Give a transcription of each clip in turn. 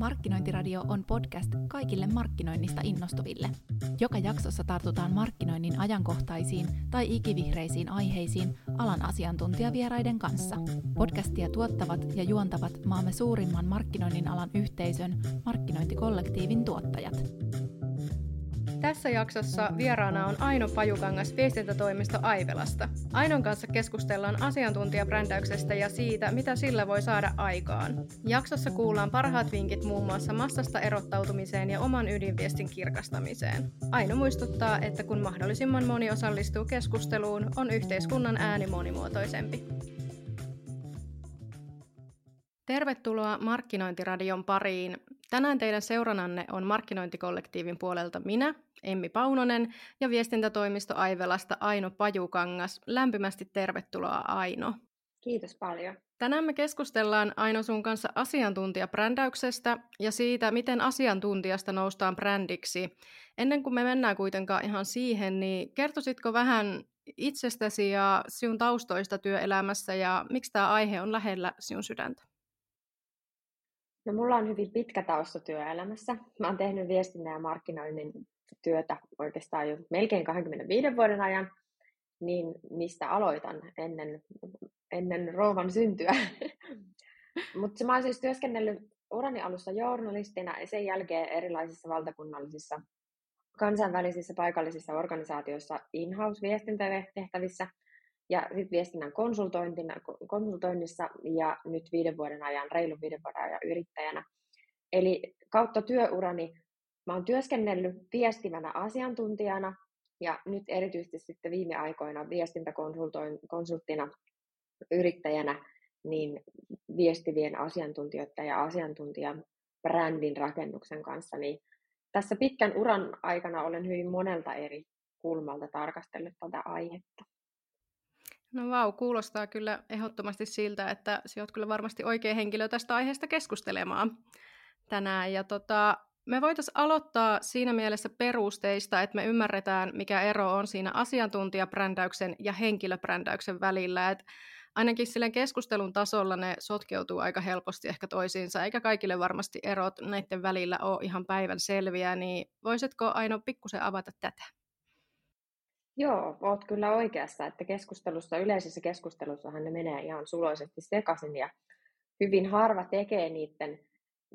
Markkinointiradio on podcast kaikille markkinoinnista innostuville. Joka jaksossa tartutaan markkinoinnin ajankohtaisiin tai ikivihreisiin aiheisiin alan asiantuntijavieraiden kanssa. Podcastia tuottavat ja juontavat maamme suurimman markkinoinnin alan yhteisön markkinointikollektiivin tuottajat. Tässä jaksossa vieraana on Aino Pajukangas viestintätoimisto Aivelasta. Ainon kanssa keskustellaan asiantuntijabrändäyksestä ja siitä, mitä sillä voi saada aikaan. Jaksossa kuullaan parhaat vinkit muun muassa massasta erottautumiseen ja oman ydinviestin kirkastamiseen. Aino muistuttaa, että kun mahdollisimman moni osallistuu keskusteluun, on yhteiskunnan ääni monimuotoisempi. Tervetuloa Markkinointiradion pariin. Tänään teidän seurannanne on Markkinointikollektiivin puolelta minä, Emmi Paunonen, ja viestintätoimisto Aivelasta Aino Pajukangas. Lämpimästi tervetuloa Aino. Kiitos paljon. Tänään me keskustellaan Aino sun kanssa asiantuntijabrändäyksestä ja siitä, miten asiantuntijasta noustaan brändiksi. Ennen kuin me mennään kuitenkaan ihan siihen, niin kertoisitko vähän itsestäsi ja sinun taustoista työelämässä ja miksi tämä aihe on lähellä sinun sydäntä? No mulla on hyvin pitkä tausta työelämässä. Mä oon tehnyt viestinnän ja markkinoinnin työtä oikeastaan jo melkein 25 vuoden ajan, niin mistä aloitan ennen, ennen rouvan syntyä. Mutta mä oon siis työskennellyt urani alussa journalistina ja sen jälkeen erilaisissa valtakunnallisissa kansainvälisissä paikallisissa organisaatioissa in-house viestintätehtävissä – ja sitten viestinnän konsultoinnissa ja nyt viiden vuoden ajan, reilun viiden vuoden ajan yrittäjänä. Eli kautta työurani mä oon työskennellyt viestivänä asiantuntijana ja nyt erityisesti sitten viime aikoina viestintäkonsulttina yrittäjänä niin viestivien asiantuntijoiden ja asiantuntijan brändin rakennuksen kanssa, niin tässä pitkän uran aikana olen hyvin monelta eri kulmalta tarkastellut tätä aihetta. No vau, kuulostaa kyllä ehdottomasti siltä, että sinä olet kyllä varmasti oikea henkilö tästä aiheesta keskustelemaan tänään. Ja tota, me voitaisiin aloittaa siinä mielessä perusteista, että me ymmärretään, mikä ero on siinä asiantuntijabrändäyksen ja henkilöbrändäyksen välillä. Et ainakin sillä keskustelun tasolla ne sotkeutuu aika helposti ehkä toisiinsa, eikä kaikille varmasti erot näiden välillä ole ihan päivän selviä, niin voisitko Aino pikkusen avata tätä? Joo, oot kyllä oikeassa, että keskustelussa, yleisessä keskustelussahan ne menee ihan suloisesti sekaisin ja hyvin harva tekee niiden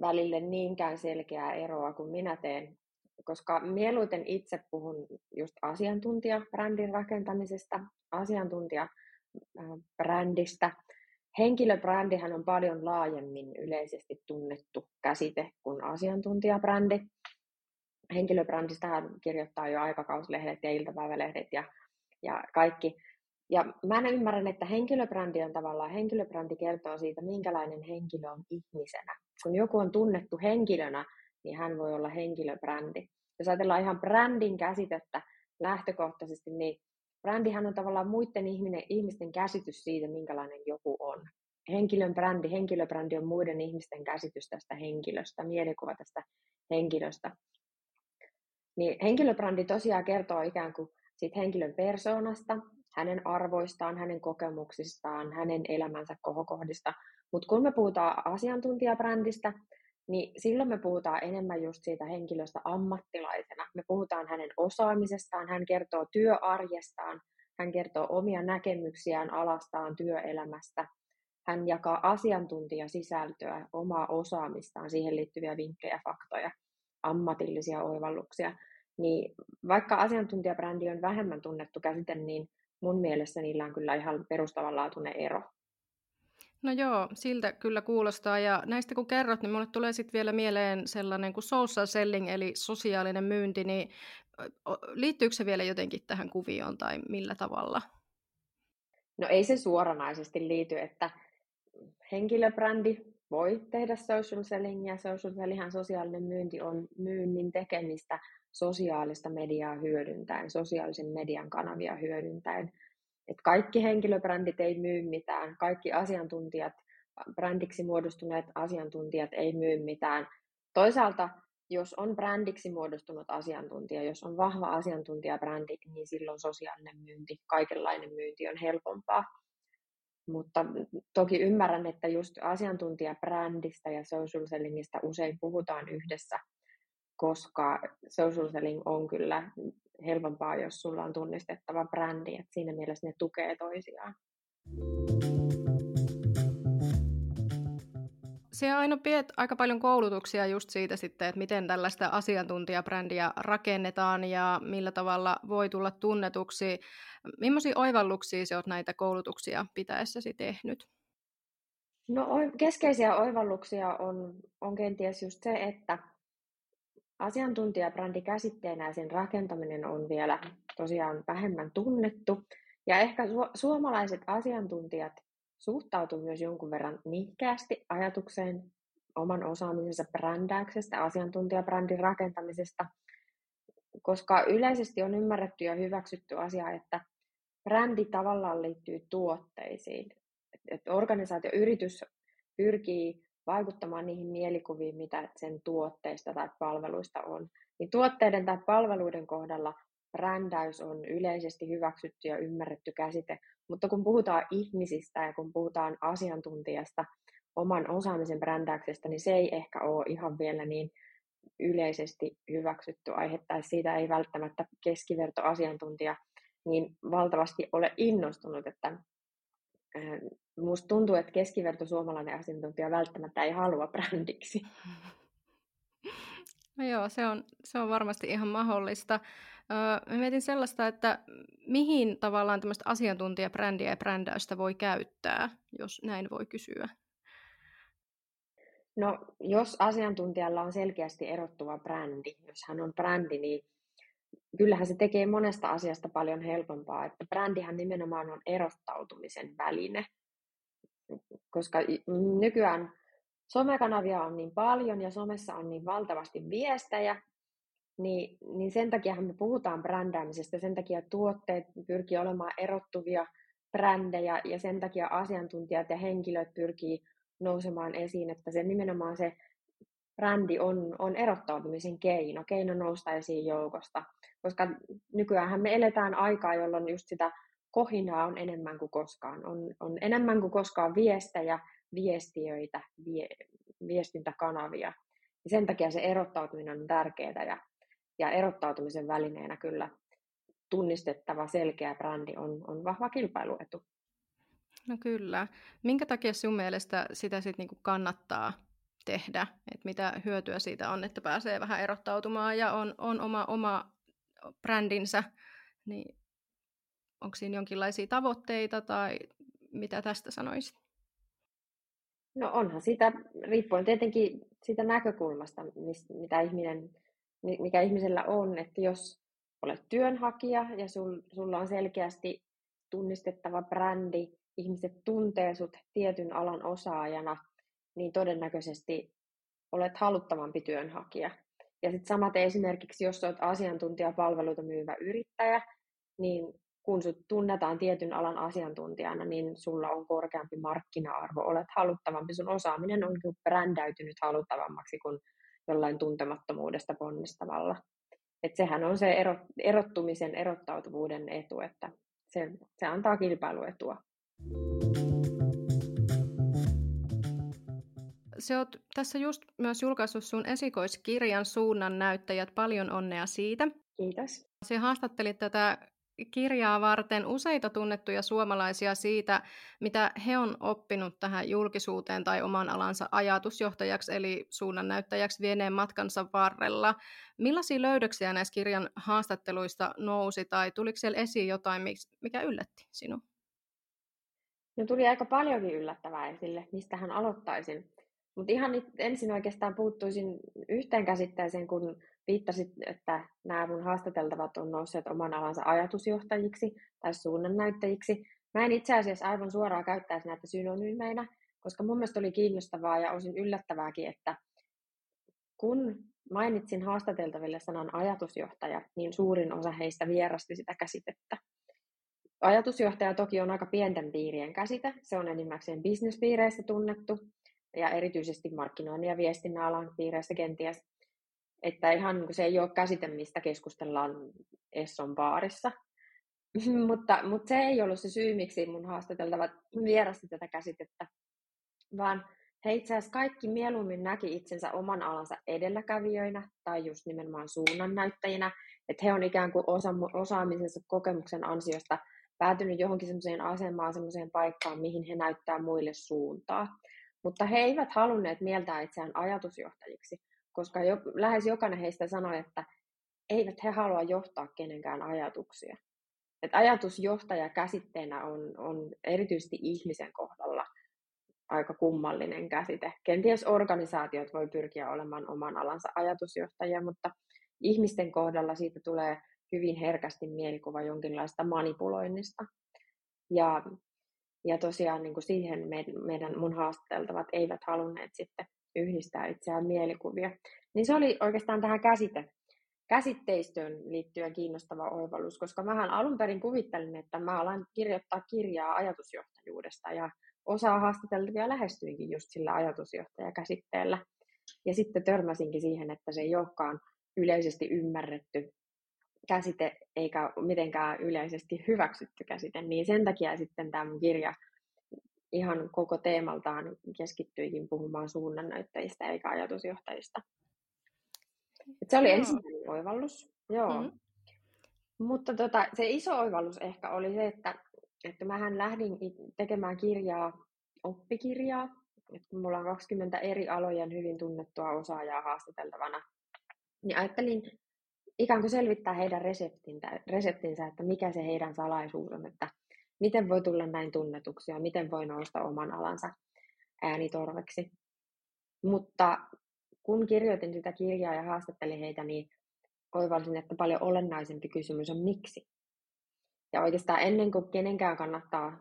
välille niinkään selkeää eroa kuin minä teen, koska mieluiten itse puhun just asiantuntijabrändin rakentamisesta, asiantuntijabrändistä. Henkilöbrändihän on paljon laajemmin yleisesti tunnettu käsite kuin asiantuntijabrändi henkilöbrändistähän kirjoittaa jo aikakauslehdet ja iltapäivälehdet ja, ja kaikki. Ja mä en ymmärrän, että henkilöbrändi on tavallaan, henkilöbrändi kertoo siitä, minkälainen henkilö on ihmisenä. Kun joku on tunnettu henkilönä, niin hän voi olla henkilöbrändi. Jos ajatellaan ihan brändin käsitettä lähtökohtaisesti, niin brändihän on tavallaan muiden ihminen, ihmisten käsitys siitä, minkälainen joku on. Henkilön brändi, henkilöbrändi on muiden ihmisten käsitys tästä henkilöstä, mielikuva tästä henkilöstä. Niin henkilöbrändi tosiaan kertoo ikään kuin siitä henkilön persoonasta, hänen arvoistaan, hänen kokemuksistaan, hänen elämänsä kohokohdista. Mutta kun me puhutaan asiantuntijabrändistä, niin silloin me puhutaan enemmän just siitä henkilöstä ammattilaisena. Me puhutaan hänen osaamisestaan, hän kertoo työarjestaan, hän kertoo omia näkemyksiään alastaan työelämästä, hän jakaa asiantuntijasisältöä, omaa osaamistaan, siihen liittyviä vinkkejä, faktoja – ammatillisia oivalluksia, niin vaikka asiantuntijabrändi on vähemmän tunnettu käsite, niin mun mielestä niillä on kyllä ihan perustavanlaatuinen ero. No joo, siltä kyllä kuulostaa. Ja näistä kun kerrot, niin mulle tulee sitten vielä mieleen sellainen kuin social selling, eli sosiaalinen myynti, niin liittyykö se vielä jotenkin tähän kuvioon tai millä tavalla? No ei se suoranaisesti liity, että henkilöbrändi voi tehdä social sellingia. Social sellingihän sosiaalinen myynti on myynnin tekemistä sosiaalista mediaa hyödyntäen, sosiaalisen median kanavia hyödyntäen. Et kaikki henkilöbrändit ei myy mitään, kaikki asiantuntijat, brändiksi muodostuneet asiantuntijat ei myy mitään. Toisaalta, jos on brändiksi muodostunut asiantuntija, jos on vahva asiantuntijabrändi, niin silloin sosiaalinen myynti, kaikenlainen myynti on helpompaa. Mutta toki ymmärrän, että just asiantuntijabrändistä ja social sellingistä usein puhutaan yhdessä, koska social selling on kyllä helpompaa, jos sulla on tunnistettava brändi, että siinä mielessä ne tukee toisiaan. Se aina pidät aika paljon koulutuksia just siitä sitten, että miten tällaista asiantuntijabrändiä rakennetaan ja millä tavalla voi tulla tunnetuksi. Millaisia oivalluksia se olet näitä koulutuksia pitäessäsi tehnyt? No keskeisiä oivalluksia on, on kenties just se, että asiantuntijabrändi käsitteenä ja sen rakentaminen on vielä tosiaan vähemmän tunnettu. Ja ehkä su- suomalaiset asiantuntijat suhtautuu myös jonkun verran nihkeästi ajatukseen oman osaamisensa brändäyksestä, asiantuntijabrändin rakentamisesta, koska yleisesti on ymmärretty ja hyväksytty asia, että brändi tavallaan liittyy tuotteisiin. Että organisaatio, yritys pyrkii vaikuttamaan niihin mielikuviin, mitä sen tuotteista tai palveluista on. Niin tuotteiden tai palveluiden kohdalla brändäys on yleisesti hyväksytty ja ymmärretty käsite, mutta kun puhutaan ihmisistä ja kun puhutaan asiantuntijasta, oman osaamisen brändäyksestä, niin se ei ehkä ole ihan vielä niin yleisesti hyväksytty aihe, tai siitä ei välttämättä keskivertoasiantuntija niin valtavasti ole innostunut, että Minusta tuntuu, että keskiverto suomalainen asiantuntija välttämättä ei halua brändiksi. No joo, se on, se on varmasti ihan mahdollista. Öö, mietin sellaista, että mihin tavallaan tämmöistä asiantuntijabrändiä ja brändäystä voi käyttää, jos näin voi kysyä? No, jos asiantuntijalla on selkeästi erottuva brändi, jos hän on brändi, niin kyllähän se tekee monesta asiasta paljon helpompaa, että brändihän nimenomaan on erottautumisen väline, koska nykyään somekanavia on niin paljon ja somessa on niin valtavasti viestejä, niin, niin sen takia me puhutaan brändäämisestä, sen takia tuotteet pyrkii olemaan erottuvia brändejä ja sen takia asiantuntijat ja henkilöt pyrkii nousemaan esiin, että se nimenomaan se brändi on, on erottautumisen keino, keino nousta esiin joukosta, koska nykyään me eletään aikaa, jolloin just sitä kohinaa on enemmän kuin koskaan. On, on enemmän kuin koskaan viestejä, viestiöitä, vie, viestintäkanavia. Ja sen takia se erottautuminen on tärkeää ja, ja erottautumisen välineenä kyllä tunnistettava selkeä brändi on, on vahva kilpailuetu. No kyllä. Minkä takia sun mielestä sitä sitten niinku kannattaa tehdä? Et mitä hyötyä siitä on, että pääsee vähän erottautumaan ja on, on oma, oma brändinsä, niin onko siinä jonkinlaisia tavoitteita tai mitä tästä sanoisit? No onhan sitä, riippuen tietenkin siitä näkökulmasta, mitä ihminen, mikä ihmisellä on, että jos olet työnhakija ja sul, sulla on selkeästi tunnistettava brändi, ihmiset tuntee sut tietyn alan osaajana, niin todennäköisesti olet haluttavampi työnhakija. Ja sitten samaten esimerkiksi, jos olet asiantuntijapalveluita myyvä yrittäjä, niin kun sut tunnetaan tietyn alan asiantuntijana, niin sulla on korkeampi markkina-arvo, olet haluttavampi, sun osaaminen on brändäytynyt haluttavammaksi kuin jollain tuntemattomuudesta ponnistavalla. Et sehän on se erottumisen, erottautuvuuden etu, että se, se antaa kilpailuetua. Se oot tässä just myös julkaissut sun esikoiskirjan Suunnan näyttäjät. Paljon onnea siitä. Kiitos. Se haastattelit tätä kirjaa varten useita tunnettuja suomalaisia siitä, mitä he on oppinut tähän julkisuuteen tai oman alansa ajatusjohtajaksi eli suunnannäyttäjäksi vieneen matkansa varrella. Millaisia löydöksiä näissä kirjan haastatteluista nousi tai tuliko siellä esiin jotain, mikä yllätti sinua? No tuli aika paljonkin yllättävää esille, mistä hän aloittaisin. Mutta ihan ensin oikeastaan puuttuisin yhteen käsitteeseen, kun viittasit, että nämä mun haastateltavat on nousseet oman alansa ajatusjohtajiksi tai suunnannäyttäjiksi. Mä en itse asiassa aivan suoraan käyttäisi näitä synonyymeinä, koska mun mielestä oli kiinnostavaa ja osin yllättävääkin, että kun mainitsin haastateltaville sanan ajatusjohtaja, niin suurin osa heistä vierasti sitä käsitettä. Ajatusjohtaja toki on aika pienten piirien käsite, se on enimmäkseen bisnespiireissä tunnettu, ja erityisesti markkinoinnin ja viestinnän alan piireissä kenties, että ihan niin se ei ole käsite, mistä keskustellaan Esson baarissa. mutta, mutta se ei ollut se syy, miksi mun haastateltavat vierasti tätä käsitettä, vaan he itse asiassa kaikki mieluummin näki itsensä oman alansa edelläkävijöinä tai just nimenomaan suunnannäyttäjinä, että he on ikään kuin osa, osaamisensa kokemuksen ansiosta päätynyt johonkin semmoiseen asemaan, semmoiseen paikkaan, mihin he näyttää muille suuntaa. Mutta he eivät halunneet mieltää itseään ajatusjohtajiksi, koska jo, lähes jokainen heistä sanoi, että eivät he halua johtaa kenenkään ajatuksia. Et ajatusjohtaja käsitteenä on, on erityisesti ihmisen kohdalla aika kummallinen käsite. Kenties organisaatiot voi pyrkiä olemaan oman alansa ajatusjohtajia, mutta ihmisten kohdalla siitä tulee hyvin herkästi mielikuva jonkinlaista manipuloinnista. Ja, ja tosiaan niin kuin siihen meidän, mun haastateltavat eivät halunneet sitten yhdistää itseään mielikuvia. Niin se oli oikeastaan tähän käsite, käsitteistöön liittyen kiinnostava oivallus, koska mähän alun perin kuvittelin, että mä alan kirjoittaa kirjaa ajatusjohtajuudesta ja osaa haastateltavia lähestyinkin just sillä ajatusjohtajakäsitteellä. Ja sitten törmäsinkin siihen, että se ei olekaan yleisesti ymmärretty käsite eikä mitenkään yleisesti hyväksytty käsite, niin sen takia sitten tämä kirja ihan koko teemaltaan keskittyikin puhumaan suunnannäyttäjistä eikä ajatusjohtajista. Et se oli Joo. ensimmäinen oivallus. Joo. Mm-hmm. Mutta tota, se iso oivallus ehkä oli se, että, että mähän lähdin tekemään kirjaa, oppikirjaa, että kun mulla on 20 eri alojen hyvin tunnettua osaajaa haastateltavana, niin ajattelin ikään kuin selvittää heidän reseptinsä, reseptinsä, että mikä se heidän salaisuus on, että miten voi tulla näin tunnetuksi ja miten voi nousta oman alansa äänitorveksi. Mutta kun kirjoitin sitä kirjaa ja haastattelin heitä, niin oivalsin, että paljon olennaisempi kysymys on miksi. Ja oikeastaan ennen kuin kenenkään kannattaa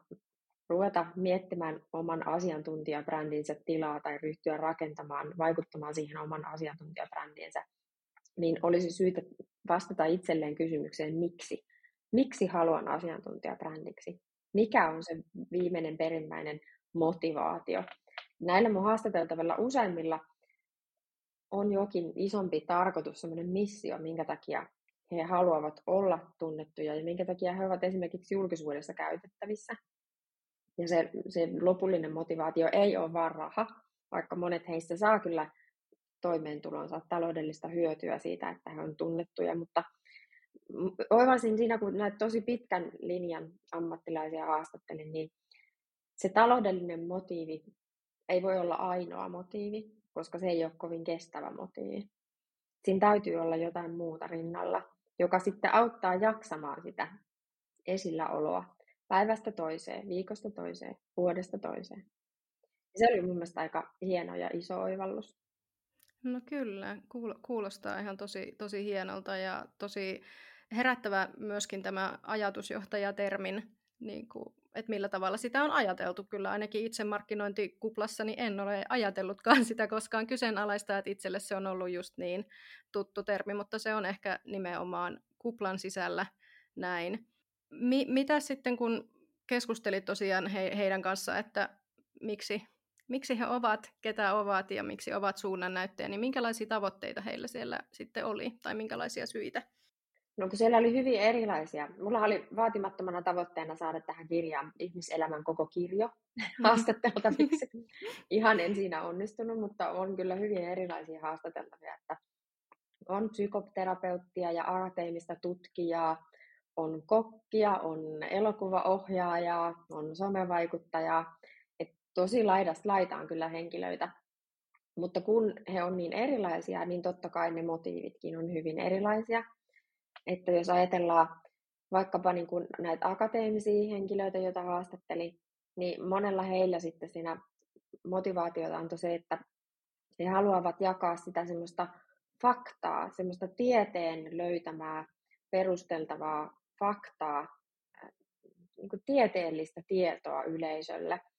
ruveta miettimään oman asiantuntijabrändinsä tilaa tai ryhtyä rakentamaan, vaikuttamaan siihen oman asiantuntijabrändinsä, niin olisi syytä vastata itselleen kysymykseen miksi. Miksi haluan asiantuntijabrändiksi? Mikä on se viimeinen perimmäinen motivaatio? Näillä mun haastateltavilla useimmilla on jokin isompi tarkoitus, semmoinen missio, minkä takia he haluavat olla tunnettuja ja minkä takia he ovat esimerkiksi julkisuudessa käytettävissä. Ja se, se lopullinen motivaatio ei ole vain raha, vaikka monet heistä saa kyllä toimeentulonsa, taloudellista hyötyä siitä, että he on tunnettuja, mutta oivalsin siinä, kun näitä tosi pitkän linjan ammattilaisia haastattelin, niin se taloudellinen motiivi ei voi olla ainoa motiivi, koska se ei ole kovin kestävä motiivi. Siinä täytyy olla jotain muuta rinnalla, joka sitten auttaa jaksamaan sitä esilläoloa päivästä toiseen, viikosta toiseen, vuodesta toiseen. Se oli mun mielestä aika hieno ja iso oivallus. No kyllä, kuulostaa ihan tosi, tosi hienolta ja tosi herättävä myöskin tämä ajatusjohtajatermin, niin kuin, että millä tavalla sitä on ajateltu. Kyllä ainakin itse markkinointikuplassa niin en ole ajatellutkaan sitä koskaan kyseenalaista, että itselle se on ollut just niin tuttu termi, mutta se on ehkä nimenomaan kuplan sisällä näin. Mi- mitä sitten, kun keskustelit tosiaan he- heidän kanssa, että miksi miksi he ovat, ketä ovat ja miksi ovat suunnannäyttäjä, niin minkälaisia tavoitteita heillä siellä sitten oli tai minkälaisia syitä? No kun siellä oli hyvin erilaisia. Mulla oli vaatimattomana tavoitteena saada tähän kirjaan ihmiselämän koko kirjo haastatteltaviksi. Ihan en siinä onnistunut, mutta on kyllä hyvin erilaisia haastateltavia. Että on psykoterapeuttia ja akateemista tutkijaa, on kokkia, on elokuvaohjaajaa, on somevaikuttajaa tosi laidasta laitaan kyllä henkilöitä. Mutta kun he on niin erilaisia, niin totta kai ne motiivitkin on hyvin erilaisia. Että jos ajatellaan vaikkapa niin kuin näitä akateemisia henkilöitä, joita haastattelin, niin monella heillä sitten siinä motivaatiota on se, että he haluavat jakaa sitä semmoista faktaa, semmoista tieteen löytämää, perusteltavaa faktaa, niin kuin tieteellistä tietoa yleisölle –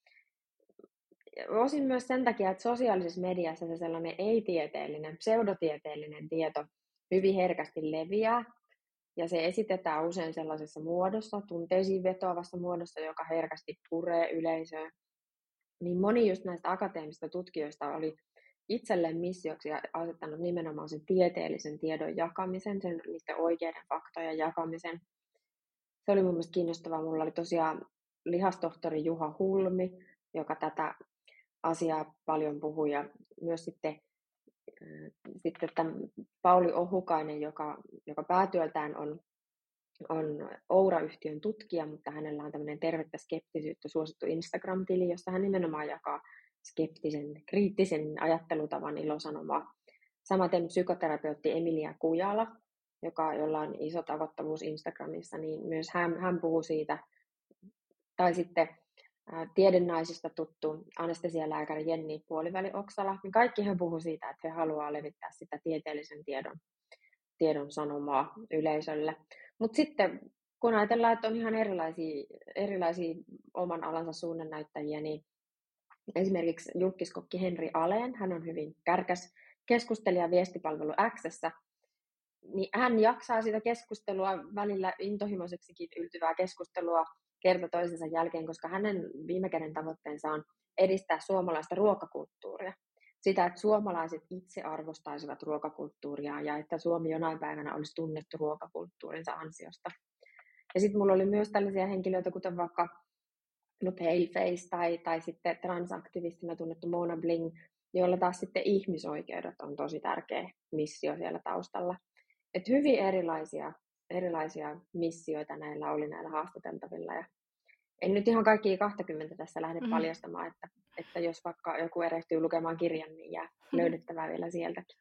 osin myös sen takia, että sosiaalisessa mediassa se sellainen ei-tieteellinen, pseudotieteellinen tieto hyvin herkästi leviää, ja se esitetään usein sellaisessa muodossa, tunteisiin vetoavassa muodossa, joka herkästi puree yleisöön. Niin moni just näistä akateemisista tutkijoista oli itselleen missioksi asettanut nimenomaan sen tieteellisen tiedon jakamisen, sen niiden oikeiden faktojen jakamisen. se oli mun mielestä kiinnostavaa. Mulla oli tosiaan lihastohtori Juha Hulmi, joka tätä asiaa paljon puhui ja myös sitten, äh, sitten tämän Pauli Ohukainen, joka, joka päätyöltään on, on Oura-yhtiön tutkija, mutta hänellä on tämmöinen tervettä skeptisyyttä suosittu Instagram-tili, jossa hän nimenomaan jakaa skeptisen, kriittisen ajattelutavan ilosanomaa. Samaten psykoterapeutti Emilia Kujala, joka, jolla on iso tavoittavuus Instagramissa, niin myös hän, hän puhuu siitä, tai sitten tiedennaisista tuttu anestesialääkäri Jenni Puoliväli-Oksala, niin kaikki he puhuu siitä, että he haluaa levittää sitä tieteellisen tiedon, tiedon sanomaa yleisölle. Mutta sitten kun ajatellaan, että on ihan erilaisia, erilaisia oman alansa suunnannäyttäjiä, niin esimerkiksi julkiskokki Henri Aleen, hän on hyvin kärkäs keskustelija viestipalvelu Xssä, niin hän jaksaa sitä keskustelua välillä intohimoiseksikin yltyvää keskustelua kerta toisensa jälkeen, koska hänen viime käden tavoitteensa on edistää suomalaista ruokakulttuuria. Sitä, että suomalaiset itse arvostaisivat ruokakulttuuria ja että Suomi jonain päivänä olisi tunnettu ruokakulttuurinsa ansiosta. Ja sitten mulla oli myös tällaisia henkilöitä, kuten vaikka no Paleface tai, tai sitten transaktivistina tunnettu Mona Bling, joilla taas sitten ihmisoikeudet on tosi tärkeä missio siellä taustalla. Et hyvin erilaisia, erilaisia missioita näillä oli näillä haastateltavilla. Ja en nyt ihan kaikki 20 tässä lähde mm. paljastamaan, että, että jos vaikka joku erehtyy lukemaan kirjan, niin jää löydettävää vielä sieltäkin.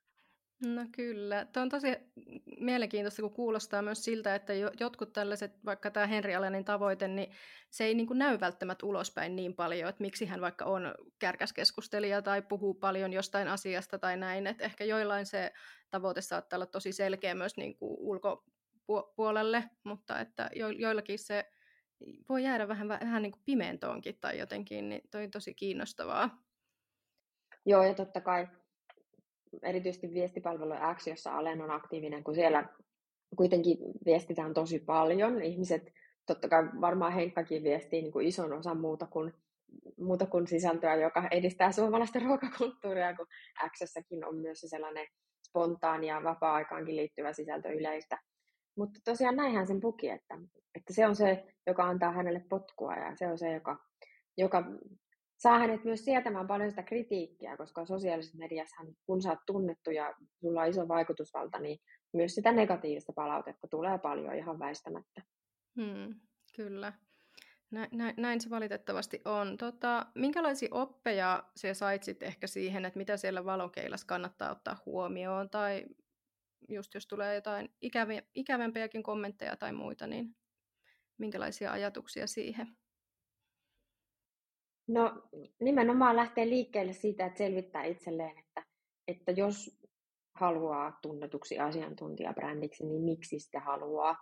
No kyllä. Tuo on tosi mielenkiintoista, kun kuulostaa myös siltä, että jotkut tällaiset, vaikka tämä Henri Alenin tavoite, niin se ei niin kuin näy välttämättä ulospäin niin paljon, että miksi hän vaikka on kärkäskeskustelija tai puhuu paljon jostain asiasta tai näin, että ehkä joillain se tavoite saattaa olla tosi selkeä myös niin kuin ulkopuolelle, mutta että jo, joillakin se voi jäädä vähän, vähän niin kuin pimentoonkin tai jotenkin, niin toi on tosi kiinnostavaa. Joo, ja totta kai erityisesti viestipalvelu X, jossa Alen on aktiivinen, kun siellä kuitenkin viestitään tosi paljon. Ihmiset, totta kai varmaan Henkkakin viestii niin kuin ison osan muuta kuin, muuta kuin sisältöä, joka edistää suomalaista ruokakulttuuria, kun Xssäkin on myös se sellainen spontaani ja vapaa-aikaankin liittyvä sisältö yleistä. Mutta tosiaan näinhän sen puki, että, että se on se, joka antaa hänelle potkua ja se on se, joka, joka saa hänet myös sietämään paljon sitä kritiikkiä, koska sosiaalisessa mediassa, kun sä oot tunnettu ja sulla on iso vaikutusvalta, niin myös sitä negatiivista palautetta tulee paljon ihan väistämättä. Hmm, kyllä. Näin, näin se valitettavasti on. Tota, minkälaisia oppeja se sait sitten ehkä siihen, että mitä siellä valokeilassa kannattaa ottaa huomioon, tai just jos tulee jotain ikäviä, ikävämpiäkin kommentteja tai muita, niin minkälaisia ajatuksia siihen? No nimenomaan lähtee liikkeelle siitä, että selvittää itselleen, että, että jos haluaa tunnetuksi asiantuntijabrändiksi, niin miksi sitä haluaa.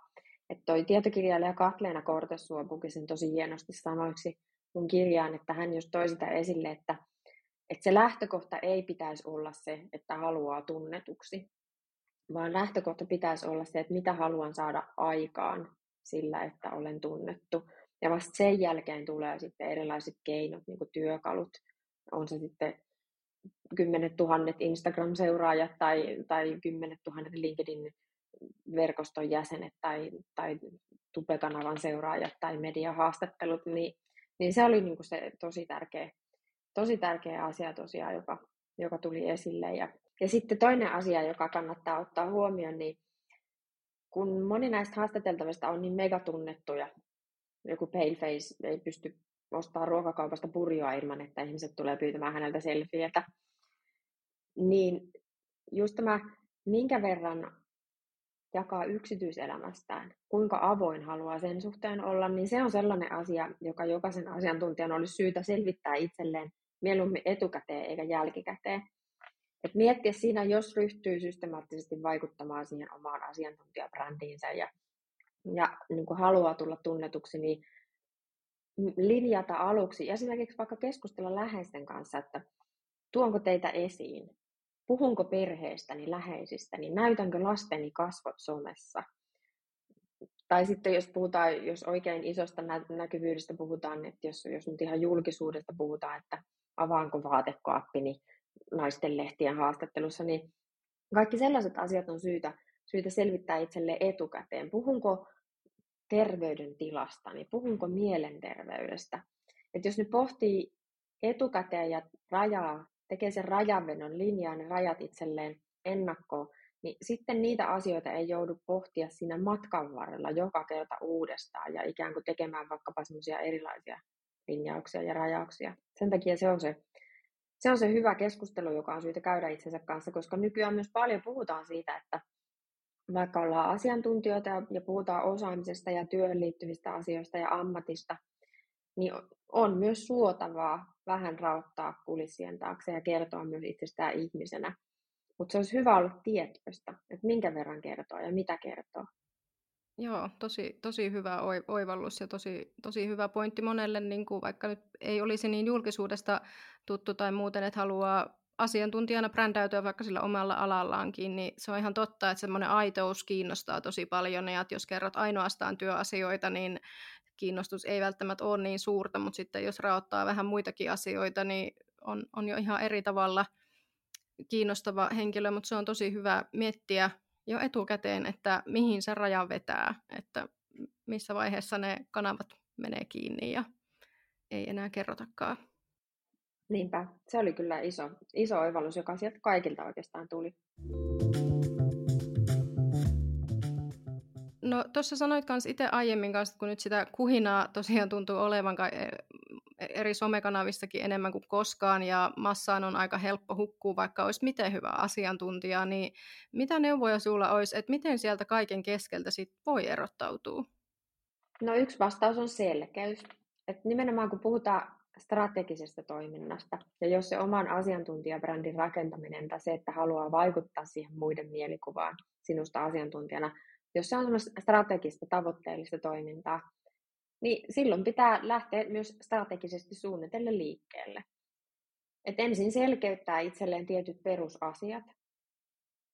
Että toi tietokirjailija Katleena Kortesuo puki sen tosi hienosti sanoiksi mun kirjaan, että hän just toi sitä esille, että, että se lähtökohta ei pitäisi olla se, että haluaa tunnetuksi, vaan lähtökohta pitäisi olla se, että mitä haluan saada aikaan sillä, että olen tunnettu. Ja vasta sen jälkeen tulee sitten erilaiset keinot, niin kuin työkalut. On se sitten kymmenet tuhannet Instagram-seuraajat tai, tai kymmenet tuhannet LinkedIn-verkoston jäsenet tai, tai Tube-kanavan seuraajat tai mediahaastattelut, niin, niin se oli niin kuin se tosi tärkeä, tosi tärkeä asia tosiaan, joka, joka tuli esille. Ja, ja sitten toinen asia, joka kannattaa ottaa huomioon, niin kun moni näistä haastateltavista on niin megatunnettuja, joku paleface ei pysty ostamaan ruokakaupasta purjoa ilman, että ihmiset tulee pyytämään häneltä selfietä. Niin just tämä, minkä verran jakaa yksityiselämästään, kuinka avoin haluaa sen suhteen olla, niin se on sellainen asia, joka jokaisen asiantuntijan olisi syytä selvittää itselleen mieluummin etukäteen eikä jälkikäteen. Et miettiä siinä, jos ryhtyy systemaattisesti vaikuttamaan siihen omaan asiantuntijabrändiinsä ja ja niin kuin haluaa tulla tunnetuksi, niin linjata aluksi, esimerkiksi vaikka keskustella läheisten kanssa, että tuonko teitä esiin, puhunko perheestäni, läheisistäni, näytänkö lasteni kasvot somessa. Tai sitten jos puhutaan, jos oikein isosta nä- näkyvyydestä puhutaan, että jos, jos nyt ihan julkisuudesta puhutaan, että avaanko vaatekaappini naisten lehtien haastattelussa, niin kaikki sellaiset asiat on syytä, syytä selvittää itselle etukäteen. Puhunko terveydentilasta, niin puhunko mielenterveydestä? Että jos ne pohtii etukäteen ja rajaa, tekee sen rajanvedon, linjaa ne rajat itselleen ennakkoon, niin sitten niitä asioita ei joudu pohtia siinä matkan varrella joka kerta uudestaan ja ikään kuin tekemään vaikkapa semmoisia erilaisia linjauksia ja rajauksia. Sen takia se on se, se on se hyvä keskustelu, joka on syytä käydä itsensä kanssa, koska nykyään myös paljon puhutaan siitä, että vaikka ollaan asiantuntijoita ja puhutaan osaamisesta ja työhön liittyvistä asioista ja ammatista, niin on myös suotavaa vähän rauttaa kulissien taakse ja kertoa myös itsestään ihmisenä. Mutta se olisi hyvä olla tietoista, että minkä verran kertoo ja mitä kertoo. Joo, tosi, tosi hyvä oivallus ja tosi, tosi hyvä pointti monelle, niin kuin vaikka nyt ei olisi niin julkisuudesta tuttu tai muuten, että haluaa asiantuntijana brändäytyä vaikka sillä omalla alallaankin, niin se on ihan totta, että semmoinen aitous kiinnostaa tosi paljon, ja että jos kerrot ainoastaan työasioita, niin kiinnostus ei välttämättä ole niin suurta, mutta sitten jos raottaa vähän muitakin asioita, niin on, on jo ihan eri tavalla kiinnostava henkilö, mutta se on tosi hyvä miettiä jo etukäteen, että mihin se raja vetää, että missä vaiheessa ne kanavat menee kiinni ja ei enää kerrotakaan. Niinpä, se oli kyllä iso, iso oivallus, joka sieltä kaikilta oikeastaan tuli. No tuossa sanoit myös itse aiemmin kanssa, kun nyt sitä kuhinaa tosiaan tuntuu olevan e, eri somekanavistakin enemmän kuin koskaan ja massaan on aika helppo hukkua, vaikka olisi miten hyvä asiantuntija, niin mitä neuvoja sulla olisi, että miten sieltä kaiken keskeltä sit voi erottautua? No yksi vastaus on selkeys. Et nimenomaan kun puhutaan strategisesta toiminnasta. Ja jos se oman asiantuntijabrändin rakentaminen tai se, että haluaa vaikuttaa siihen muiden mielikuvaan sinusta asiantuntijana, jos se on strategista, tavoitteellista toimintaa, niin silloin pitää lähteä myös strategisesti suunnitelle liikkeelle. Et ensin selkeyttää itselleen tietyt perusasiat.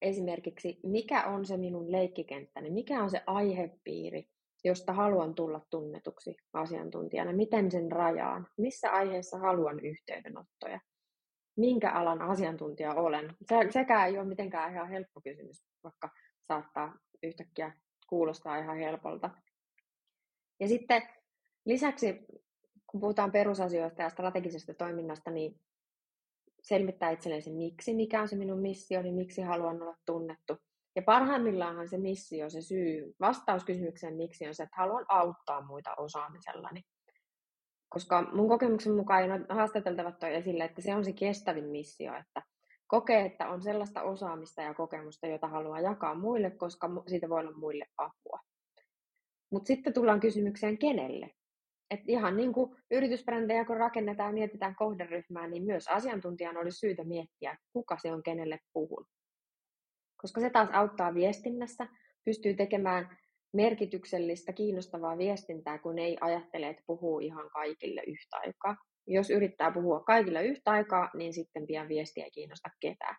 Esimerkiksi, mikä on se minun leikkikenttäni, mikä on se aihepiiri, josta haluan tulla tunnetuksi asiantuntijana, miten sen rajaan, missä aiheessa haluan yhteydenottoja, minkä alan asiantuntija olen. Se, sekään ei ole mitenkään ihan helppo kysymys, vaikka saattaa yhtäkkiä kuulostaa ihan helpolta. Ja sitten lisäksi, kun puhutaan perusasioista ja strategisesta toiminnasta, niin selvittää itselleen se miksi, mikä on se minun missioni, niin miksi haluan olla tunnettu. Ja parhaimmillaanhan se missio, se syy, vastaus kysymykseen miksi on se, että haluan auttaa muita osaamisellani. Koska mun kokemuksen mukaan haastateltavat toi esille, että se on se kestävin missio, että kokee, että on sellaista osaamista ja kokemusta, jota haluaa jakaa muille, koska siitä voi olla muille apua. Mutta sitten tullaan kysymykseen kenelle. Et ihan niin kuin yritysbrändejä kun rakennetaan ja mietitään kohderyhmää, niin myös asiantuntijan olisi syytä miettiä, kuka se on kenelle puhun koska se taas auttaa viestinnässä, pystyy tekemään merkityksellistä, kiinnostavaa viestintää, kun ei ajattele, että puhuu ihan kaikille yhtä aikaa. Jos yrittää puhua kaikille yhtä aikaa, niin sitten pian viesti ei kiinnosta ketään.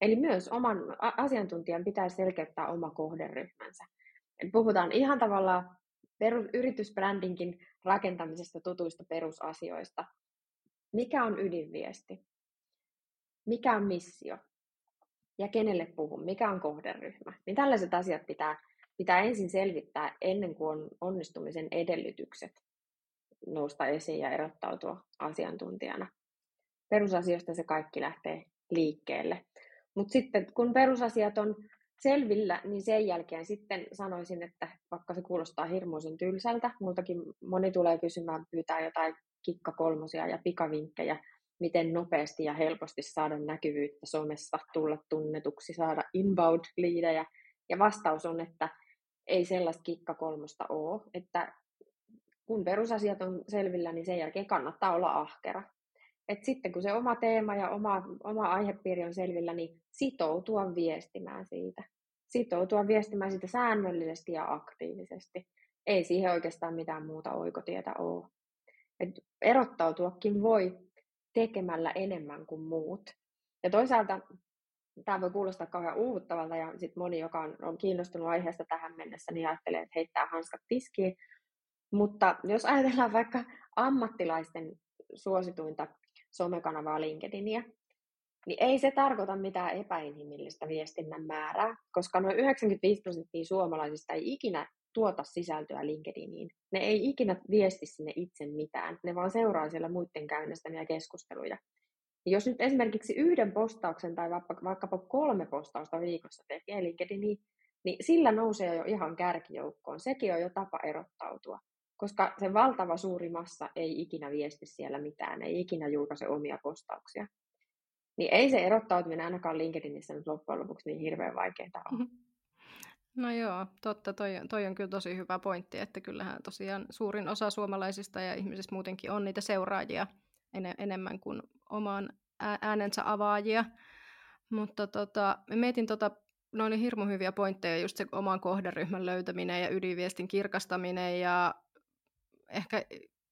Eli myös oman asiantuntijan pitää selkeyttää oma kohderyhmänsä. Eli puhutaan ihan tavallaan perus, yritysbrändinkin rakentamisesta tutuista perusasioista. Mikä on ydinviesti? Mikä on missio? Ja kenelle puhun, mikä on kohderyhmä. Niin tällaiset asiat pitää, pitää ensin selvittää ennen kuin on onnistumisen edellytykset nousta esiin ja erottautua asiantuntijana. Perusasioista se kaikki lähtee liikkeelle. Mutta sitten kun perusasiat on selvillä, niin sen jälkeen sitten sanoisin, että vaikka se kuulostaa hirmuisen tylsältä, multakin moni tulee kysymään, pyytää jotain kikka kolmosia ja pikavinkkejä, miten nopeasti ja helposti saada näkyvyyttä somessa, tulla tunnetuksi, saada inbound liidejä. Ja vastaus on, että ei sellaista kikka kolmosta ole, että kun perusasiat on selvillä, niin sen jälkeen kannattaa olla ahkera. Et sitten kun se oma teema ja oma, oma aihepiiri on selvillä, niin sitoutua viestimään siitä. Sitoutua viestimään siitä säännöllisesti ja aktiivisesti. Ei siihen oikeastaan mitään muuta oikotietä ole. Et erottautuakin voi tekemällä enemmän kuin muut. Ja toisaalta tämä voi kuulostaa kauhean uuvuttavalta ja sitten moni, joka on, on kiinnostunut aiheesta tähän mennessä, niin ajattelee, että heittää hanskat tiskiin. Mutta jos ajatellaan vaikka ammattilaisten suosituinta somekanavaa LinkedInia, niin ei se tarkoita mitään epäinhimillistä viestinnän määrää, koska noin 95 prosenttia suomalaisista ei ikinä tuota sisältöä LinkedIniin. Ne ei ikinä viesti sinne itse mitään, ne vaan seuraa siellä muiden käynnistämiä keskusteluja. Jos nyt esimerkiksi yhden postauksen tai vaikkapa kolme postausta viikossa tekee LinkedIniin, niin sillä nousee jo ihan kärkijoukkoon. Sekin on jo tapa erottautua, koska se valtava suuri massa ei ikinä viesti siellä mitään, ei ikinä julkaise omia postauksia. Niin ei se erottautuminen ainakaan LinkedInissä nyt loppujen lopuksi niin hirveän vaikeaa ole. Mm-hmm. No joo, totta. Toi, toi on kyllä tosi hyvä pointti, että kyllähän tosiaan suurin osa suomalaisista ja ihmisistä muutenkin on niitä seuraajia en, enemmän kuin oman äänensä avaajia. Mutta tota, mietin tota, ne oli hirmu hyviä pointteja, just se oman kohderyhmän löytäminen ja ydinviestin kirkastaminen ja ehkä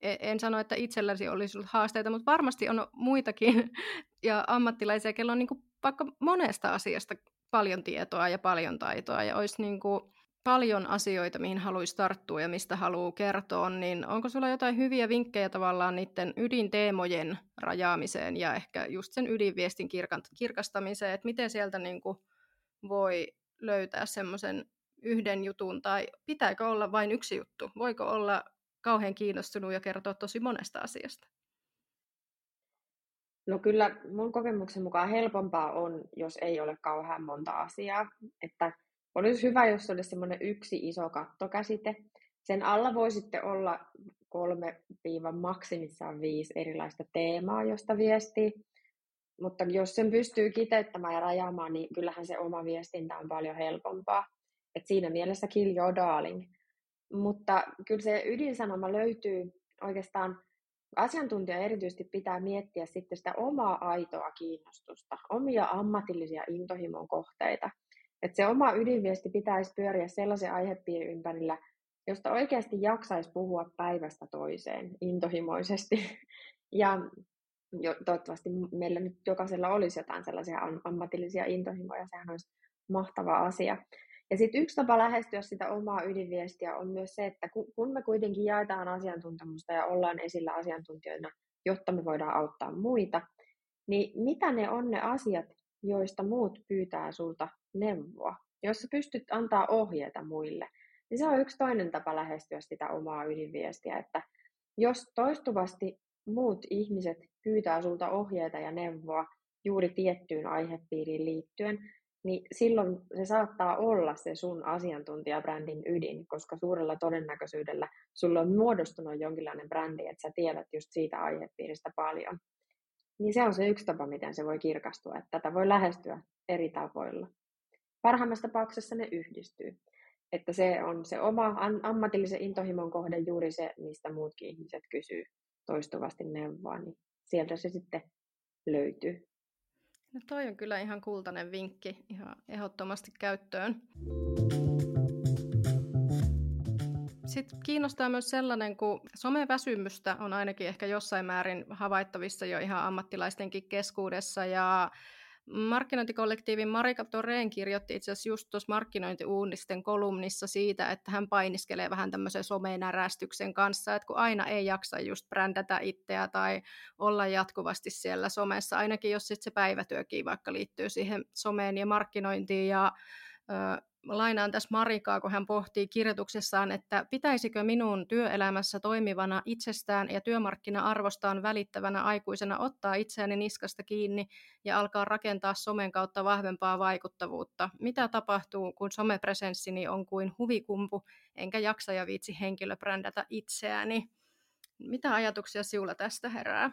e, en sano, että itselläsi olisi ollut haasteita, mutta varmasti on muitakin ja ammattilaisia, kello on niin kuin vaikka monesta asiasta paljon tietoa ja paljon taitoa ja olisi niin kuin paljon asioita, mihin haluaisi tarttua ja mistä haluaa kertoa, niin onko sulla jotain hyviä vinkkejä tavallaan niiden ydinteemojen rajaamiseen ja ehkä just sen ydinviestin kirkastamiseen, että miten sieltä niin kuin voi löytää semmoisen yhden jutun tai pitääkö olla vain yksi juttu? Voiko olla kauhean kiinnostunut ja kertoa tosi monesta asiasta? No kyllä mun kokemuksen mukaan helpompaa on, jos ei ole kauhean monta asiaa. Että olisi hyvä, jos olisi semmoinen yksi iso kattokäsite. Sen alla voi sitten olla kolme viiva maksimissaan viisi erilaista teemaa, josta viestii. Mutta jos sen pystyy kiteyttämään ja rajaamaan, niin kyllähän se oma viestintä on paljon helpompaa. Et siinä mielessä kill your darling. Mutta kyllä se ydinsanoma löytyy oikeastaan asiantuntija erityisesti pitää miettiä sitten sitä omaa aitoa kiinnostusta, omia ammatillisia intohimon kohteita. Että se oma ydinviesti pitäisi pyöriä sellaisen aihepiirin ympärillä, josta oikeasti jaksaisi puhua päivästä toiseen intohimoisesti. Ja jo, toivottavasti meillä nyt jokaisella olisi jotain sellaisia ammatillisia intohimoja, sehän olisi mahtava asia. Ja sitten yksi tapa lähestyä sitä omaa ydinviestiä on myös se, että kun me kuitenkin jaetaan asiantuntemusta ja ollaan esillä asiantuntijoina, jotta me voidaan auttaa muita, niin mitä ne on ne asiat, joista muut pyytää sulta neuvoa, jos sä pystyt antaa ohjeita muille, niin se on yksi toinen tapa lähestyä sitä omaa ydinviestiä, että jos toistuvasti muut ihmiset pyytää sulta ohjeita ja neuvoa juuri tiettyyn aihepiiriin liittyen, niin silloin se saattaa olla se sun asiantuntijabrändin ydin, koska suurella todennäköisyydellä sulla on muodostunut jonkinlainen brändi, että sä tiedät just siitä aihepiiristä paljon. Niin se on se yksi tapa, miten se voi kirkastua, että tätä voi lähestyä eri tavoilla. Parhaimmassa tapauksessa ne yhdistyy. Että se on se oma ammatillisen intohimon kohde juuri se, mistä muutkin ihmiset kysyy toistuvasti neuvoa, niin sieltä se sitten löytyy. No toi on kyllä ihan kultainen vinkki ihan ehdottomasti käyttöön. Sitten kiinnostaa myös sellainen, kun someväsymystä on ainakin ehkä jossain määrin havaittavissa jo ihan ammattilaistenkin keskuudessa ja Markkinointikollektiivin Marika Toreen kirjoitti itse asiassa just tuossa markkinointiuunisten kolumnissa siitä, että hän painiskelee vähän tämmöisen somenärästyksen kanssa, että kun aina ei jaksa just brändätä itseä tai olla jatkuvasti siellä somessa, ainakin jos sitten se päivätyökin vaikka liittyy siihen someen ja markkinointiin ja lainaan tässä Marikaa, kun hän pohtii kirjoituksessaan, että pitäisikö minun työelämässä toimivana itsestään ja työmarkkina-arvostaan välittävänä aikuisena ottaa itseäni niskasta kiinni ja alkaa rakentaa somen kautta vahvempaa vaikuttavuutta. Mitä tapahtuu, kun somepresenssini on kuin huvikumpu, enkä jaksa ja viitsi henkilöbrändätä itseäni? Mitä ajatuksia sinulla tästä herää?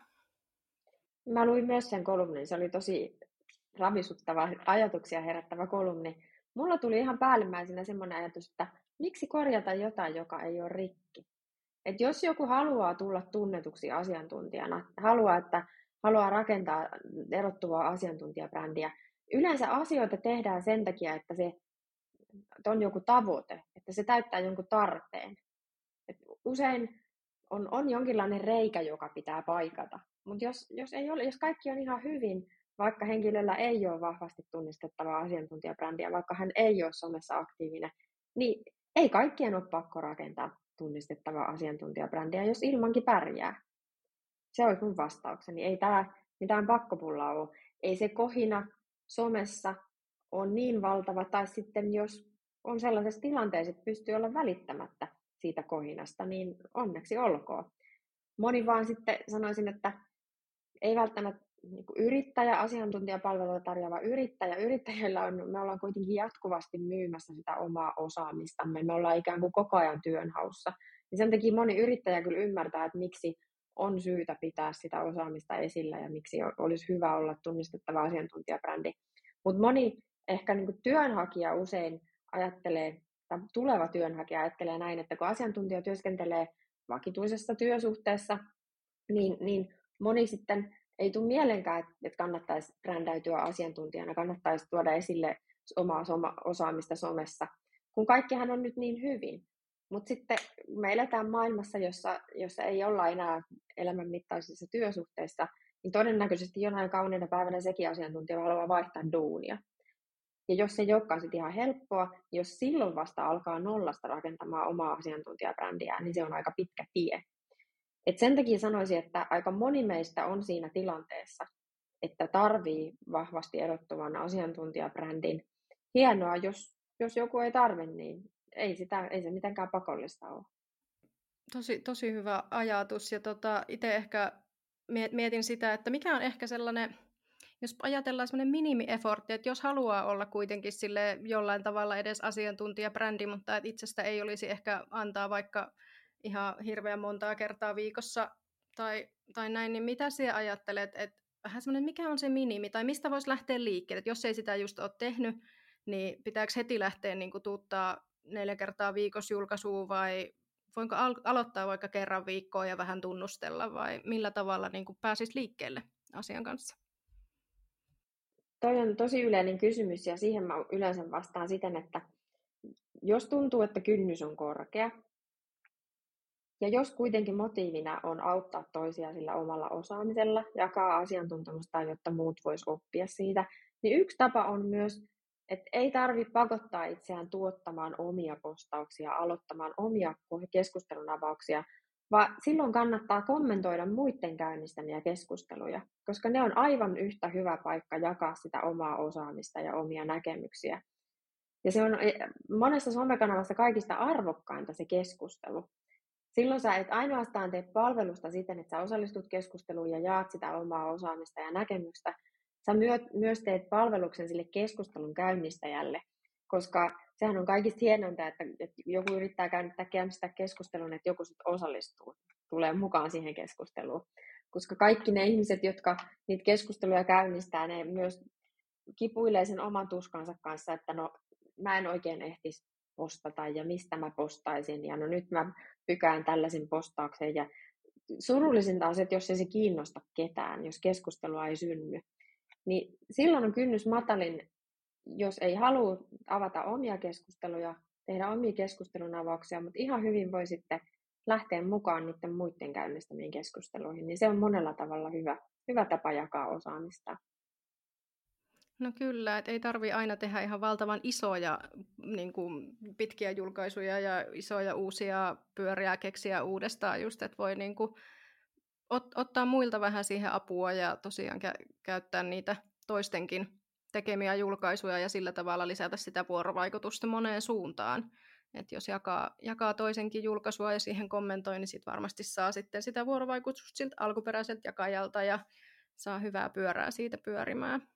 Mä luin myös sen kolumnin. Se oli tosi ravisuttava, ajatuksia herättävä kolumni mulla tuli ihan päällimmäisenä semmoinen ajatus, että miksi korjata jotain, joka ei ole rikki. Et jos joku haluaa tulla tunnetuksi asiantuntijana, haluaa, että haluaa rakentaa erottuvaa asiantuntijabrändiä, yleensä asioita tehdään sen takia, että se että on joku tavoite, että se täyttää jonkun tarpeen. Et usein on, on jonkinlainen reikä, joka pitää paikata. Mutta jos, jos, ei jos kaikki on ihan hyvin, vaikka henkilöllä ei ole vahvasti tunnistettavaa asiantuntijabrändiä, vaikka hän ei ole somessa aktiivinen, niin ei kaikkien ole pakko rakentaa tunnistettavaa asiantuntijabrändiä, jos ilmankin pärjää. Se olisi mun vastaukseni. Ei tämä mitään pakkopullaa ole. Ei se kohina somessa ole niin valtava, tai sitten jos on sellaisessa tilanteessa, että pystyy olla välittämättä siitä kohinasta, niin onneksi olkoon. Moni vaan sitten sanoisin, että ei välttämättä niin yrittäjä, asiantuntijapalvelua tarjoava yrittäjä, yrittäjillä on, me ollaan kuitenkin jatkuvasti myymässä sitä omaa osaamistamme, me ollaan ikään kuin koko ajan työnhaussa. Ja sen takia moni yrittäjä kyllä ymmärtää, että miksi on syytä pitää sitä osaamista esillä ja miksi olisi hyvä olla tunnistettava asiantuntijabrändi. Mutta moni ehkä niin työnhakija usein ajattelee, tai tuleva työnhakija ajattelee näin, että kun asiantuntija työskentelee vakituisessa työsuhteessa, niin, niin moni sitten ei tule mielenkään, että kannattaisi brändäytyä asiantuntijana, kannattaisi tuoda esille omaa osaamista somessa, kun kaikkihan on nyt niin hyvin. Mutta sitten me eletään maailmassa, jossa, jossa ei olla enää elämänmittaisissa työsuhteissa, niin todennäköisesti jonain kauniina päivänä sekin asiantuntija haluaa vaihtaa duunia. Ja jos se ei olekaan sitten ihan helppoa, jos silloin vasta alkaa nollasta rakentamaan omaa asiantuntijabrändiä, niin se on aika pitkä tie. Et sen takia sanoisin, että aika moni meistä on siinä tilanteessa, että tarvii vahvasti erottuvan asiantuntijabrändin. Hienoa, jos, jos joku ei tarvi, niin ei, sitä, ei se mitenkään pakollista ole. Tosi, tosi hyvä ajatus. Ja tota, itse ehkä mietin sitä, että mikä on ehkä sellainen, jos ajatellaan sellainen minimi-effortti, että jos haluaa olla kuitenkin sille jollain tavalla edes asiantuntijabrändi, mutta että itsestä ei olisi ehkä antaa vaikka ihan hirveän montaa kertaa viikossa tai, tai näin, niin mitä sinä ajattelet, että vähän semmoinen, mikä on se minimi, tai mistä voisi lähteä liikkeelle, että jos ei sitä just ole tehnyt, niin pitääkö heti lähteä niin kuin, tuuttaa neljä kertaa viikossa julkaisua vai voinko al- aloittaa vaikka kerran viikkoa ja vähän tunnustella vai millä tavalla niin kuin pääsisi liikkeelle asian kanssa? Toi on tosi yleinen kysymys ja siihen mä yleensä vastaan siten, että jos tuntuu, että kynnys on korkea, ja jos kuitenkin motiivina on auttaa toisia sillä omalla osaamisella, jakaa asiantuntemusta, jotta muut vois oppia siitä, niin yksi tapa on myös, että ei tarvitse pakottaa itseään tuottamaan omia postauksia, aloittamaan omia keskustelun avauksia, vaan silloin kannattaa kommentoida muiden käynnistämiä keskusteluja, koska ne on aivan yhtä hyvä paikka jakaa sitä omaa osaamista ja omia näkemyksiä. Ja se on eh, monessa somekanavassa kaikista arvokkainta se keskustelu. Silloin sä et ainoastaan tee palvelusta siten, että sä osallistut keskusteluun ja jaat sitä omaa osaamista ja näkemystä, sä myös teet palveluksen sille keskustelun käynnistäjälle, koska sehän on kaikista hienointa, että, joku yrittää käynnistää, käynnistää keskustelun, että joku sitten osallistuu, tulee mukaan siihen keskusteluun. Koska kaikki ne ihmiset, jotka niitä keskusteluja käynnistää, ne myös kipuilee sen oman tuskansa kanssa, että no mä en oikein ehtisi postata ja mistä mä postaisin ja no nyt mä pykään tällaisen postauksen ja surullisinta on se, että jos ei se kiinnosta ketään, jos keskustelua ei synny, niin silloin on kynnys matalin, jos ei halua avata omia keskusteluja, tehdä omia keskustelun avauksia, mutta ihan hyvin voi sitten lähteä mukaan niiden muiden käynnistämiin keskusteluihin, niin se on monella tavalla hyvä, hyvä tapa jakaa osaamista. No kyllä, että ei tarvi aina tehdä ihan valtavan isoja niin kuin pitkiä julkaisuja ja isoja uusia pyöriä keksiä uudestaan just, että voi niin kuin ot- ottaa muilta vähän siihen apua ja tosiaan kä- käyttää niitä toistenkin tekemiä julkaisuja ja sillä tavalla lisätä sitä vuorovaikutusta moneen suuntaan. Et jos jakaa, jakaa toisenkin julkaisua ja siihen kommentoi, niin sit varmasti saa sitten sitä vuorovaikutusta siltä alkuperäiseltä jakajalta ja saa hyvää pyörää siitä pyörimään.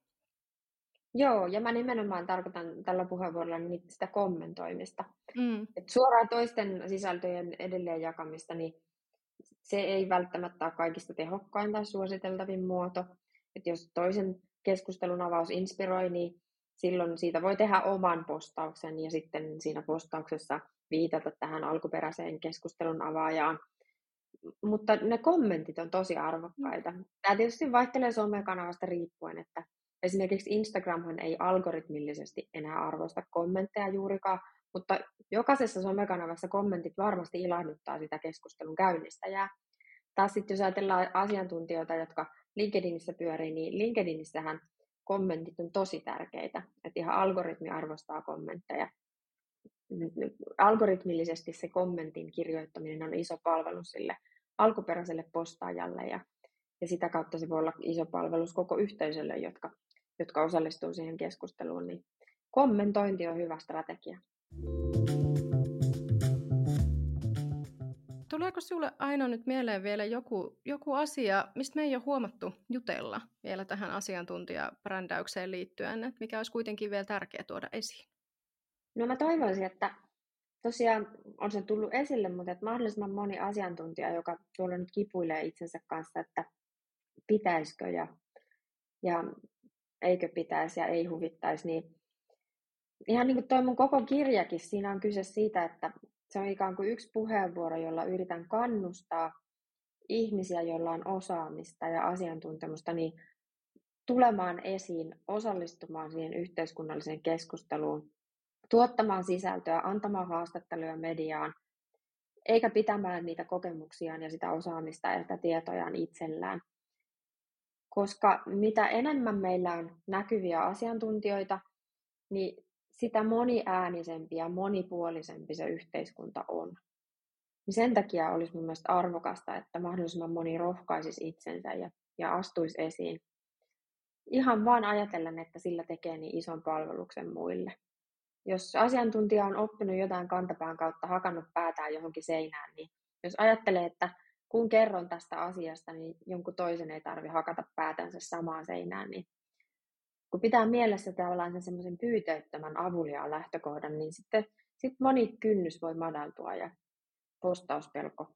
Joo, ja mä nimenomaan tarkoitan tällä puheenvuorolla niin sitä kommentoimista. Mm. Et suoraan toisten sisältöjen edelleen jakamista, niin se ei välttämättä ole kaikista tehokkain tai suositeltavin muoto. Et jos toisen keskustelun avaus inspiroi, niin silloin siitä voi tehdä oman postauksen ja sitten siinä postauksessa viitata tähän alkuperäiseen keskustelun avaajaan. Mutta ne kommentit on tosi arvokkaita. Mm. Tämä tietysti vaihtelee somekanavasta riippuen, että Esimerkiksi Instagramhan ei algoritmillisesti enää arvosta kommentteja juurikaan, mutta jokaisessa somekanavassa kommentit varmasti ilahduttaa sitä keskustelun käynnistäjää. Taas sitten jos ajatellaan asiantuntijoita, jotka LinkedInissä pyörii, niin LinkedInissähän kommentit on tosi tärkeitä. Että ihan algoritmi arvostaa kommentteja. Algoritmillisesti se kommentin kirjoittaminen on iso palvelu sille alkuperäiselle postaajalle ja, ja sitä kautta se voi olla iso palvelus koko yhteisölle, jotka jotka osallistuu siihen keskusteluun, niin kommentointi on hyvä strategia. Tuleeko sinulle Aino nyt mieleen vielä joku, joku asia, mistä me ei ole huomattu jutella vielä tähän asiantuntijabrändäykseen liittyen, että mikä olisi kuitenkin vielä tärkeää tuoda esiin? No mä toivoisin, että tosiaan on se tullut esille, mutta että mahdollisimman moni asiantuntija, joka tuolla nyt kipuilee itsensä kanssa, että pitäisikö ja, ja eikö pitäisi ja ei huvittaisi, niin ihan niin kuin toi mun koko kirjakin, siinä on kyse siitä, että se on ikään kuin yksi puheenvuoro, jolla yritän kannustaa ihmisiä, joilla on osaamista ja asiantuntemusta, niin tulemaan esiin, osallistumaan siihen yhteiskunnalliseen keskusteluun, tuottamaan sisältöä, antamaan haastatteluja mediaan, eikä pitämään niitä kokemuksiaan ja sitä osaamista ja sitä tietojaan itsellään. Koska mitä enemmän meillä on näkyviä asiantuntijoita, niin sitä moniäänisempi ja monipuolisempi se yhteiskunta on. Niin sen takia olisi mun mielestä arvokasta, että mahdollisimman moni rohkaisisi itsensä ja, ja astuisi esiin. Ihan vaan ajatellen, että sillä tekee niin ison palveluksen muille. Jos asiantuntija on oppinut jotain kantapään kautta, hakannut päätään johonkin seinään, niin jos ajattelee, että kun kerron tästä asiasta, niin jonkun toisen ei tarvi hakata päätänsä samaan seinään, niin kun pitää mielessä tavallaan sen semmoisen pyyteettömän avuliaan lähtökohdan, niin sitten sit moni kynnys voi madaltua ja postauspelko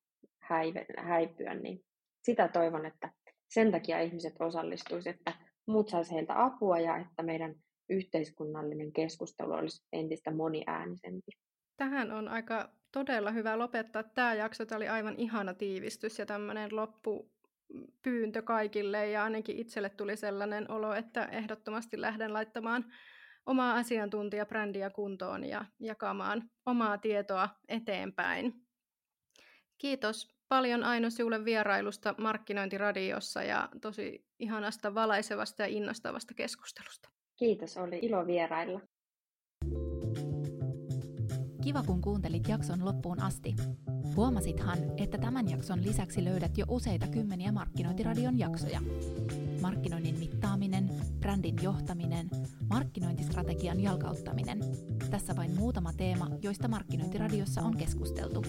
häipyä, niin sitä toivon, että sen takia ihmiset osallistuisivat, että muut saisivat heiltä apua ja että meidän yhteiskunnallinen keskustelu olisi entistä moniäänisempi. Tähän on aika todella hyvä lopettaa tämä jakso. Tämä oli aivan ihana tiivistys ja tämmöinen loppu pyyntö kaikille ja ainakin itselle tuli sellainen olo, että ehdottomasti lähden laittamaan omaa asiantuntijabrändiä kuntoon ja jakamaan omaa tietoa eteenpäin. Kiitos paljon Aino sinulle vierailusta Markkinointiradiossa ja tosi ihanasta, valaisevasta ja innostavasta keskustelusta. Kiitos, oli ilo vierailla. Kiva kun kuuntelit jakson loppuun asti. Huomasithan, että tämän jakson lisäksi löydät jo useita kymmeniä Markkinointiradion jaksoja. Markkinoinnin mittaaminen, brändin johtaminen, markkinointistrategian jalkauttaminen. Tässä vain muutama teema, joista Markkinointiradiossa on keskusteltu.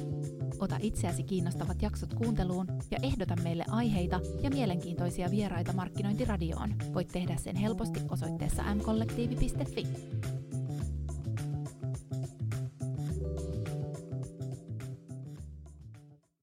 Ota itseäsi kiinnostavat jaksot kuunteluun ja ehdota meille aiheita ja mielenkiintoisia vieraita Markkinointiradioon. Voit tehdä sen helposti osoitteessa mkollektiivi.fi.